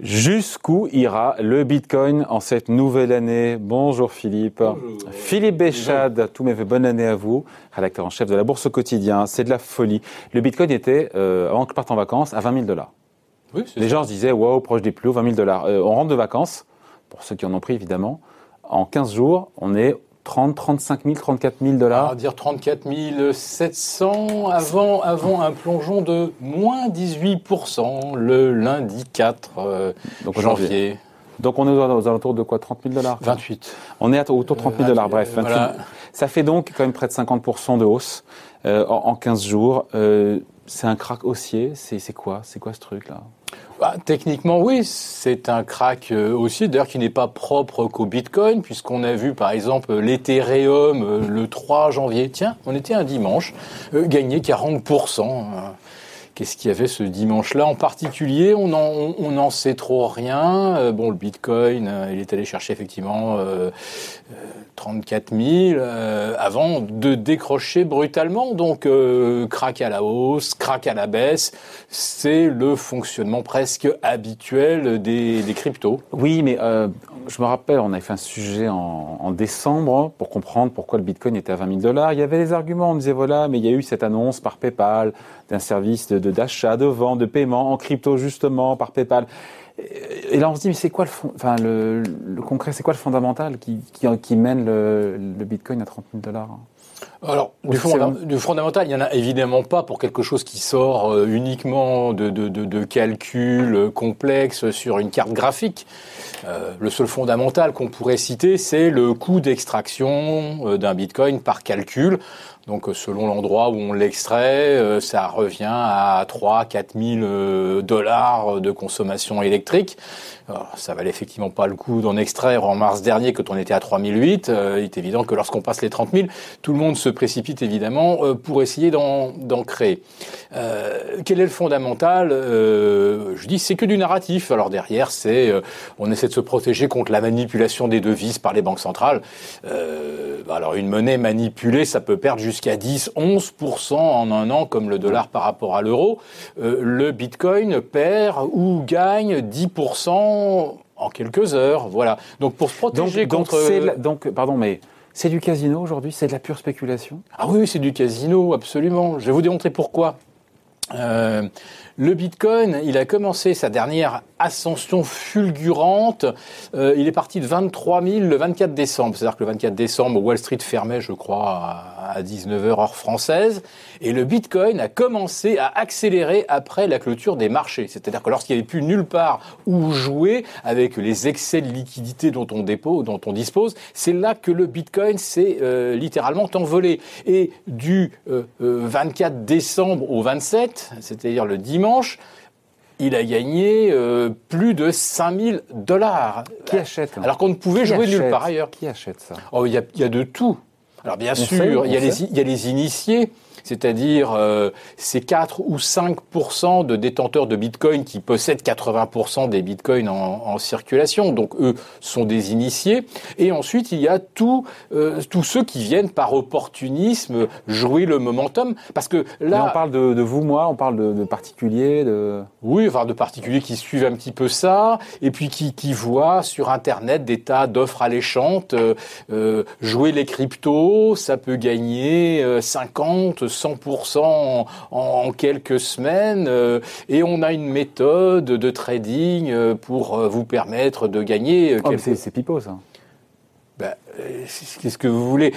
Jusqu'où ira le Bitcoin en cette nouvelle année Bonjour Philippe. Philippe Béchade, tous mes voeux, bonne année à vous, rédacteur en chef de la Bourse au quotidien. C'est de la folie. Le Bitcoin était, euh, avant que je parte en vacances, à 20 000 dollars. Oui, Les ça. gens se disaient, wow, proche des plus hauts, 20 000 dollars. Euh, on rentre de vacances, pour ceux qui en ont pris évidemment. En 15 jours, on est 30, 35 000, 34 000 On va dollars. dire 34 700 avant, avant un plongeon de moins 18% le lundi 4 euh, Donc janvier. Donc on est aux, alentours de quoi 30 000 dollars? 28. On est autour de 30 000 dollars, bref. 28 Voilà. Ça fait donc quand même près de 50% de hausse euh, en, en 15 jours. Euh, c'est un crack haussier. C'est quoi? C'est quoi ce truc-là? Bah, techniquement, oui, c'est un crack euh, aussi, d'ailleurs qui n'est pas propre qu'au Bitcoin, puisqu'on a vu par exemple l'Ethereum euh, le 3 janvier, tiens, on était un dimanche, euh, gagner 40%. Qu'est-ce qu'il y avait ce dimanche-là en particulier? On n'en on, on sait trop rien. Euh, bon, le Bitcoin, euh, il est allé chercher effectivement euh, euh, 34 000 euh, avant de décrocher brutalement. Donc, crack à la hausse, crack à la baisse, c'est le fonctionnement presque habituel des, cryptos. Oui, mais je me rappelle, on avait fait un sujet en, en décembre pour comprendre pourquoi le Bitcoin était à 20 000 dollars. Il y avait les arguments. On disait voilà, mais il y a eu cette annonce par PayPal d'un service de d'achat, de, vente, de paiement en crypto justement par PayPal. Et et là, on se dit, mais c'est quoi le, fond, enfin, le, le concret, c'est quoi le fondamental qui, qui, qui mène le, le Bitcoin à 30 000 dollars? Alors, du, du fondamental, il n'y en a évidemment pas pour quelque chose qui sort euh, uniquement de, de, de, de calculs euh, complexes sur une carte graphique. Euh, le seul fondamental qu'on pourrait citer, c'est le coût d'extraction d'un bitcoin par calcul. Donc, euh, selon l'endroit où on l'extrait, euh, ça revient à 3 4 000 euh, dollars de consommation électrique. Alors, ça valait effectivement pas le coup d'en extraire en mars dernier quand on était à 3008. Euh, il est évident que lorsqu'on passe les 30 000, tout le monde se précipite évidemment pour essayer d'en créer. Euh, quel est le fondamental Euh, Je dis c'est que du narratif. Alors derrière, c'est euh, on essaie de se protéger contre la manipulation des devises par les banques centrales. Bah alors une monnaie manipulée, ça peut perdre jusqu'à 10, 11% en un an, comme le dollar par rapport à l'euro. Euh, le Bitcoin perd ou gagne 10% en quelques heures. Voilà. Donc pour se Donc, protéger donc, contre la- donc, pardon, mais c'est du casino aujourd'hui? C'est de la pure spéculation? Ah oui, c'est du casino, absolument. Je vais vous démontrer pourquoi. Euh, le Bitcoin, il a commencé sa dernière ascension fulgurante. Euh, il est parti de 23 000 le 24 décembre. C'est-à-dire que le 24 décembre, Wall Street fermait, je crois, à à 19h heure française. Et le Bitcoin a commencé à accélérer après la clôture des marchés. C'est-à-dire que lorsqu'il n'y avait plus nulle part où jouer avec les excès de liquidité dont on dépose, dont on dispose, c'est là que le Bitcoin s'est euh, littéralement envolé. Et du euh, euh, 24 décembre au 27, c'est-à-dire le dimanche, il a gagné euh, plus de 5000 dollars. Qui achète Alors qu'on ne pouvait Qui jouer nulle part ailleurs. Qui achète ça? Oh, il y a, il y a de tout. Alors bien On sûr, y il y a les initiés, c'est-à-dire euh, ces 4 ou 5% de détenteurs de Bitcoin qui possèdent 80% des Bitcoins en, en circulation. Donc eux sont des initiés. Et ensuite, il y a tous euh, tous ceux qui viennent par opportunisme jouer le momentum. Parce que Mais là, on parle de, de vous, moi, on parle de, de particuliers, de... oui, enfin de particuliers qui suivent un petit peu ça, et puis qui, qui voient sur Internet des tas d'offres alléchantes. euh, jouer les cryptos, ça peut gagner euh, 50, 100% en, en quelques semaines, euh, et on a une méthode de trading euh, pour euh, vous permettre de gagner Oh, quelques- c'est c'est pipeau, ça. Ben, euh, c'est- Qu'est-ce que vous voulez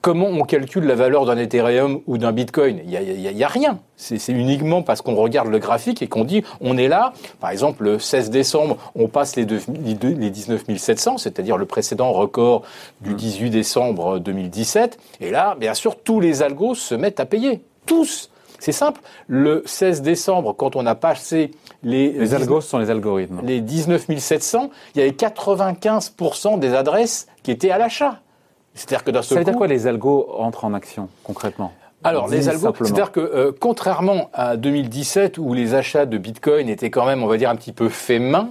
Comment on calcule la valeur d'un Ethereum ou d'un Bitcoin? Il n'y a, y rien. C'est uniquement parce qu'on regarde le graphique et qu'on dit on est là. Par exemple, le 16 décembre, on passe les, deux- les deux- les 19 700, c'est-à-dire le précédent record du 18 décembre 2017. Et là, bien sûr, tous les algos se mettent à payer. Tous c'est simple. Le 16 décembre, quand on a passé les, Les algos sont les algorithmes. les 19 700, il y avait 95% des adresses qui étaient à l'achat. C'est-à-dire que d'un Ça seul veut dire quoi les algos entrent en action, concrètement? Alors, les algos, c'est-à-dire que euh, contrairement à 2017 où les achats de Bitcoin étaient quand même, on va dire, un petit peu faits main,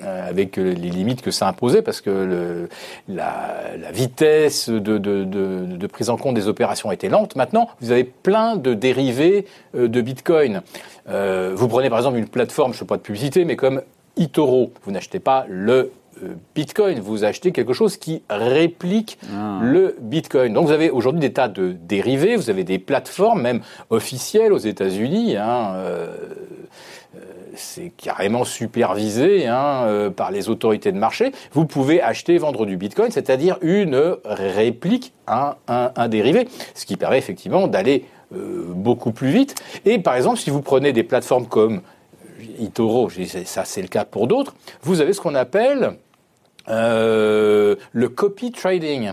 avec les limites que ça imposait, parce que le, la, la, vitesse de, de, de, de, prise en compte des opérations était lente. Maintenant, vous avez plein de dérivés euh, de Bitcoin. Euh, vous prenez par exemple une plateforme, je ne fais pas de publicité, mais comme eToro, vous n'achetez pas le euh, Bitcoin, vous achetez quelque chose qui réplique ah. le Bitcoin. Donc vous avez aujourd'hui des tas de dérivés, vous avez des plateformes même officielles aux États-Unis. Hein, euh, euh, c'est carrément supervisé hein, euh, par les autorités de marché. Vous pouvez acheter et vendre du Bitcoin, c'est-à-dire une réplique, un, un, dérivé, ce qui permet effectivement d'aller euh, beaucoup plus vite. Et par exemple, si vous prenez des plateformes comme eToro, ça c'est le cas pour d'autres, vous avez ce qu'on appelle le copy trading.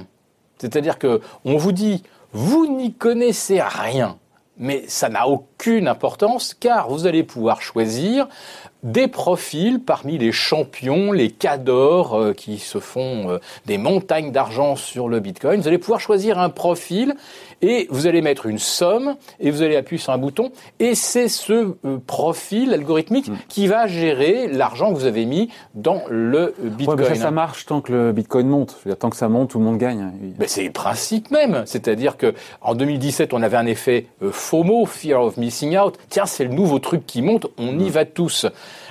C'est-à-dire que on vous dit, vous n'y connaissez rien mais ça n'a aucune importance car vous allez pouvoir choisir des profils parmi les champions, les cadors euh, qui se font euh, des montagnes d'argent sur le Bitcoin. Vous allez pouvoir choisir un profil et vous allez mettre une somme et vous allez appuyer sur un bouton et c'est ce euh, profil algorithmique mm. qui va gérer l'argent que vous avez mis dans le Bitcoin. Ouais, ça, marche tant que le Bitcoin monte. Dire, tant que ça monte, tout le monde gagne. Mais c'est le principe même. C'est-à-dire que en 2017, on avait un effet FOMO, Fear of Missing Out. Tiens, c'est le nouveau truc qui monte, on y mm. va tous.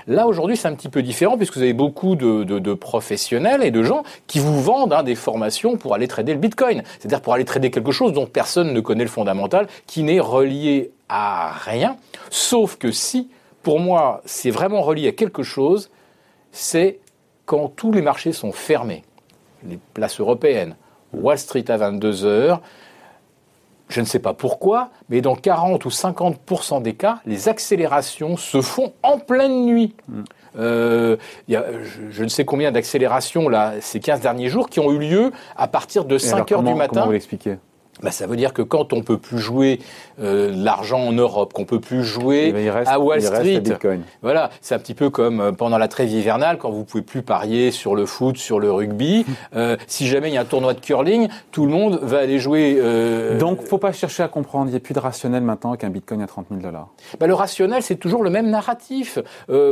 Là, aujourd'hui, c'est un petit peu différent puisque vous avez beaucoup de, professionnels et de gens qui vous vendent hein, des formations pour aller trader le Bitcoin. C'est-à-dire pour aller trader quelque chose dont personne ne connaît le fondamental, qui n'est relié à rien. Sauf que si, pour moi, c'est vraiment relié à quelque chose, c'est quand tous les marchés sont fermés. Les places européennes, Wall Street à 22 heures, je ne sais pas pourquoi, mais dans 40 ou 50% des cas, les accélérations se font en pleine nuit. Mm. Euh, y a, je, ne sais combien d'accélérations là ces 15 derniers jours qui ont eu lieu à partir de 5 heures du matin. Comment vous l'expliquez? Bah, ça veut dire que quand on peut plus jouer euh, l'argent en Europe, qu'on peut plus jouer eh ben, reste, à Wall Street, voilà, c'est un petit peu comme euh, pendant la trêve hivernale quand vous pouvez plus parier sur le foot, sur le rugby. euh, si jamais il y a un tournoi de curling, tout le monde va aller jouer. Euh... Donc, faut pas chercher à comprendre. Il n'y a plus de rationnel maintenant qu'un Bitcoin à 30 000 dollars. Bah, le rationnel, c'est toujours le même narratif.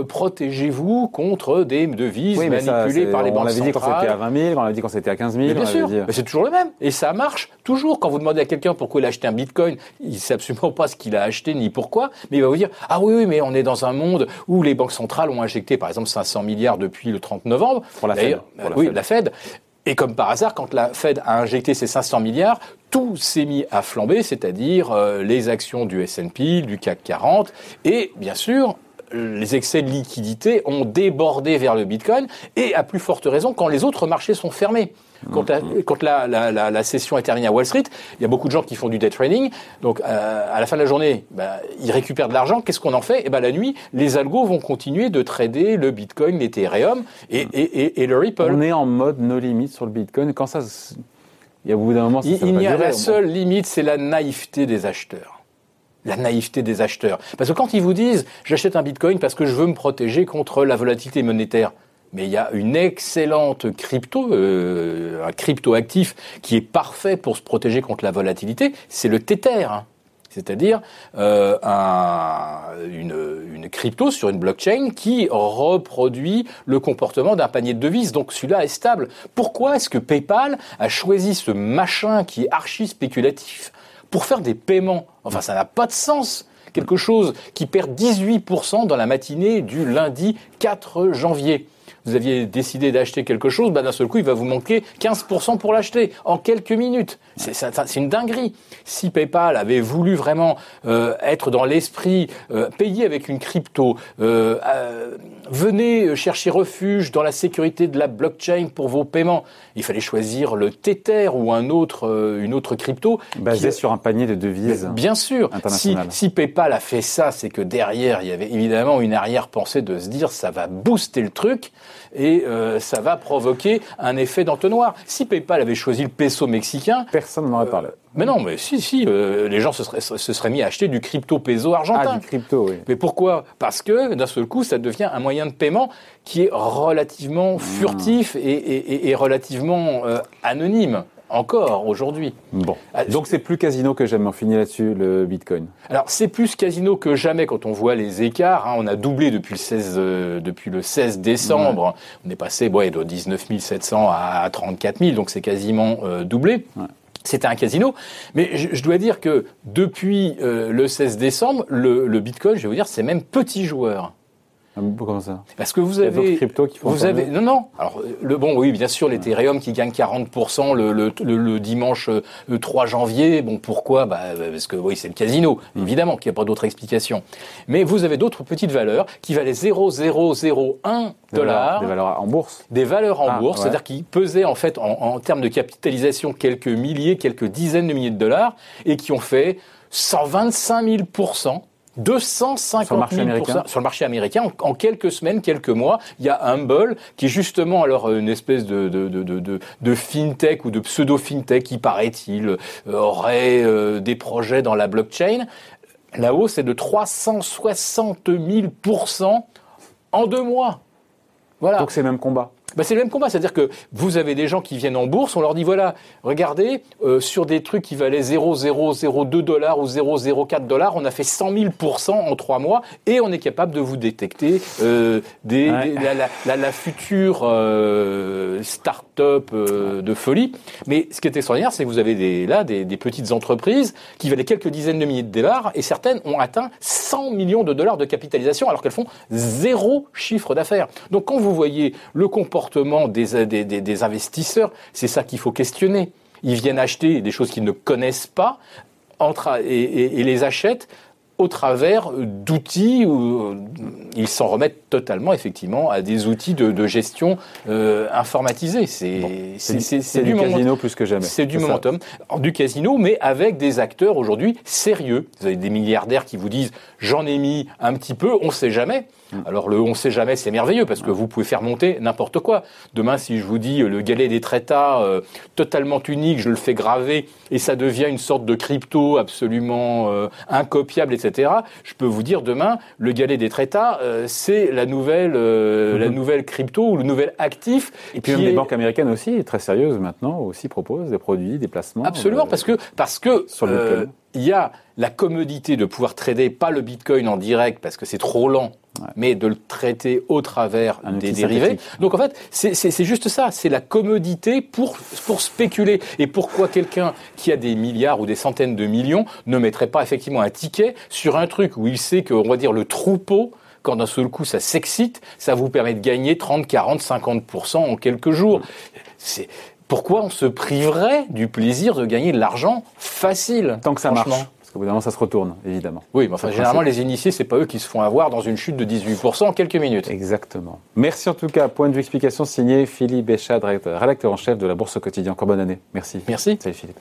Protégez-vous contre des devises manipulées par les banques centrales. On l'avait dit quand c'était à 20 000, on l'avait dit quand c'était à 15 000. Mais bien sûr, mais c'est toujours le même. Et ça marche toujours. Quand vous demandez à quelqu'un pourquoi il a acheté un bitcoin, il sait absolument pas ce qu'il a acheté ni pourquoi, mais il va vous dire ah oui oui mais on est dans un monde où les banques centrales ont injecté par exemple 500 milliards depuis le 30 novembre. Pour la Fed. oui, la Fed. Et comme par hasard, quand la Fed a injecté ces 500 milliards, tout s'est mis à flamber, c'est-à-dire euh, les actions du S&P, du CAC 40, et bien sûr les excès de liquidité ont débordé vers le Bitcoin, et à plus forte raison quand les autres marchés sont fermés. Quand, la, la, la, la, session est terminée à Wall Street, il y a beaucoup de gens qui font du day trading. Donc, euh, à la fin de la journée, bah, ils récupèrent de l'argent. Qu'est-ce qu'on en fait? Et eh ben, la nuit, les algos vont continuer de trader le Bitcoin, l'Ethereum et, et, et, et, le Ripple. On est en mode no limit sur le Bitcoin. Quand ça, il y a au bout d'un moment, il, il y a la seule limite, c'est la naïveté des acheteurs la naïveté des acheteurs. Parce que quand ils vous disent j'achète un bitcoin parce que je veux me protéger contre la volatilité monétaire, mais il y a une excellente crypto, euh, un crypto actif qui est parfait pour se protéger contre la volatilité, c'est le Tether. Hein. C'est-à-dire euh, une, une, crypto sur une blockchain qui reproduit le comportement d'un panier de devises. Donc celui-là est stable. Pourquoi est-ce que PayPal a choisi ce machin qui est archi spéculatif? Pour faire des paiements. Enfin, ça n'a pas de sens. Quelque chose qui perd 18% dans la matinée du lundi 4 janvier. Vous aviez décidé d'acheter quelque chose, bah, d'un seul coup, il va vous manquer 15% pour l'acheter en quelques minutes. C'est une dinguerie. Si PayPal avait voulu vraiment euh, être dans l'esprit, euh, payer avec une crypto, euh, euh, venez chercher refuge dans la sécurité de la blockchain pour vos paiements, il fallait choisir le Tether ou un autre, euh, une autre crypto. Basé sur un panier de devises. Bien sûr. Si, si PayPal a fait ça, c'est que derrière, il y avait évidemment une arrière-pensée de se dire ça va booster le truc et euh, ça va provoquer un effet d'entonnoir. Si PayPal avait choisi le peso mexicain, personne n'en aurait parlé. Euh, mais non, mais si, si, euh, les gens se seraient, se seraient mis à acheter du crypto peso argentin. Ah, du crypto, oui. Mais pourquoi? Parce que d'un seul coup, ça devient un moyen de paiement qui est relativement furtif et, et, et, relativement anonyme encore aujourd'hui. Bon. Ah, Donc c'est plus casino que jamais. On finit là-dessus le Bitcoin. Alors c'est plus casino que jamais quand on voit les écarts. Hein. On a doublé depuis le 16, euh, depuis le 16 décembre. On est passé ouais, de 19 700 à 34 000, donc c'est quasiment euh, doublé. C'était un casino. Mais je, dois dire que depuis euh, le 16 décembre, le, le Bitcoin, je vais vous dire, c'est même petit joueur. Ah, comment ça Parce que vous avez, crypto qui font vous avez, non non. Alors le bon, oui, bien sûr, l'Ethereum qui gagne 40% le, le, le, dimanche 3 euh, janvier. Bon, pourquoi? Bah parce que oui, c'est le casino, mm. évidemment, qu'il n'y a pas d'autre explication. Mais vous avez d'autres petites valeurs qui valaient 0,001 dollars. Des valeurs en bourse. Des valeurs en ah, bourse, c'est-à-dire qui pesaient en fait en, en termes de capitalisation quelques milliers, quelques dizaines de milliers de dollars et qui ont fait 125 000 250 sur le marché américain, sur le marché américain en, quelques semaines, quelques mois. Il y a Humble qui est justement alors une espèce de, de, de, de, de fintech ou de pseudo-fintech qui paraît-il euh, aurait euh, des projets dans la blockchain. La hausse est de 360 000% en deux mois. Voilà. Donc c'est le même combat. Bah, c'est le même combat, c'est-à-dire que vous avez des gens qui viennent en bourse, on leur dit voilà, regardez, euh, sur des trucs qui valaient 0,002 dollars ou 0,04 dollars, on a fait 100 000 en trois mois et on est capable de vous détecter euh, des, la, la, future euh, start-up euh, de folie. Mais ce qui est extraordinaire, c'est que vous avez des, là des, des, petites entreprises qui valaient quelques dizaines de milliers de dollars et certaines ont atteint 100 millions de dollars de capitalisation alors qu'elles font zéro chiffre d'affaires. Donc quand vous voyez le comportement des, des, investisseurs, c'est ça qu'il faut questionner. Ils viennent acheter des choses qu'ils ne connaissent pas et, les achètent au travers d'outils où euh, ils s'en remettent totalement effectivement à des outils de, gestion euh, informatisés. C'est du, casino plus que jamais. C'est du momentum, du casino, mais avec des acteurs aujourd'hui sérieux. Vous avez des milliardaires qui vous disent j'en ai mis un petit peu, on ne sait jamais. Mm. Alors le on sait jamais, c'est merveilleux parce que vous pouvez faire monter n'importe quoi. Demain, si je vous dis euh, le galet des traitats euh, totalement unique, je le fais graver et ça devient une sorte de crypto absolument euh, incopiable, etc. Je peux vous dire demain, le galet des traitats, c'est la nouvelle, mm-hmm. la nouvelle crypto ou le nouvel actif. Et puis même les banques américaines aussi, très sérieuses maintenant, aussi proposent des produits, des placements. Absolument, parce que parce que sur le il y a la commodité de pouvoir trader pas le Bitcoin en direct parce que c'est trop lent, mais de le traiter au travers des dérivés. Donc en fait, c'est juste ça, c'est la commodité pour, pour spéculer. Et pourquoi quelqu'un qui a des milliards ou des centaines de millions ne mettrait pas effectivement un ticket sur un truc où il sait qu'on va dire le troupeau quand d'un seul coup ça s'excite, ça vous permet de gagner 30, 40, 50% en quelques jours. C'est pourquoi on se priverait du plaisir de gagner de l'argent facile Tant que ça marche. Qu'au bout d'un moment, ça se retourne, évidemment. Oui, mais enfin, généralement, les initiés, c'est pas eux qui se font avoir dans une chute de 18% en quelques minutes. Exactement. Merci en tout cas. Point de vue explication signé Philippe Béchad, rédacteur en chef de la Bourse au quotidien. Encore bonne année. Merci. Merci. Salut Philippe.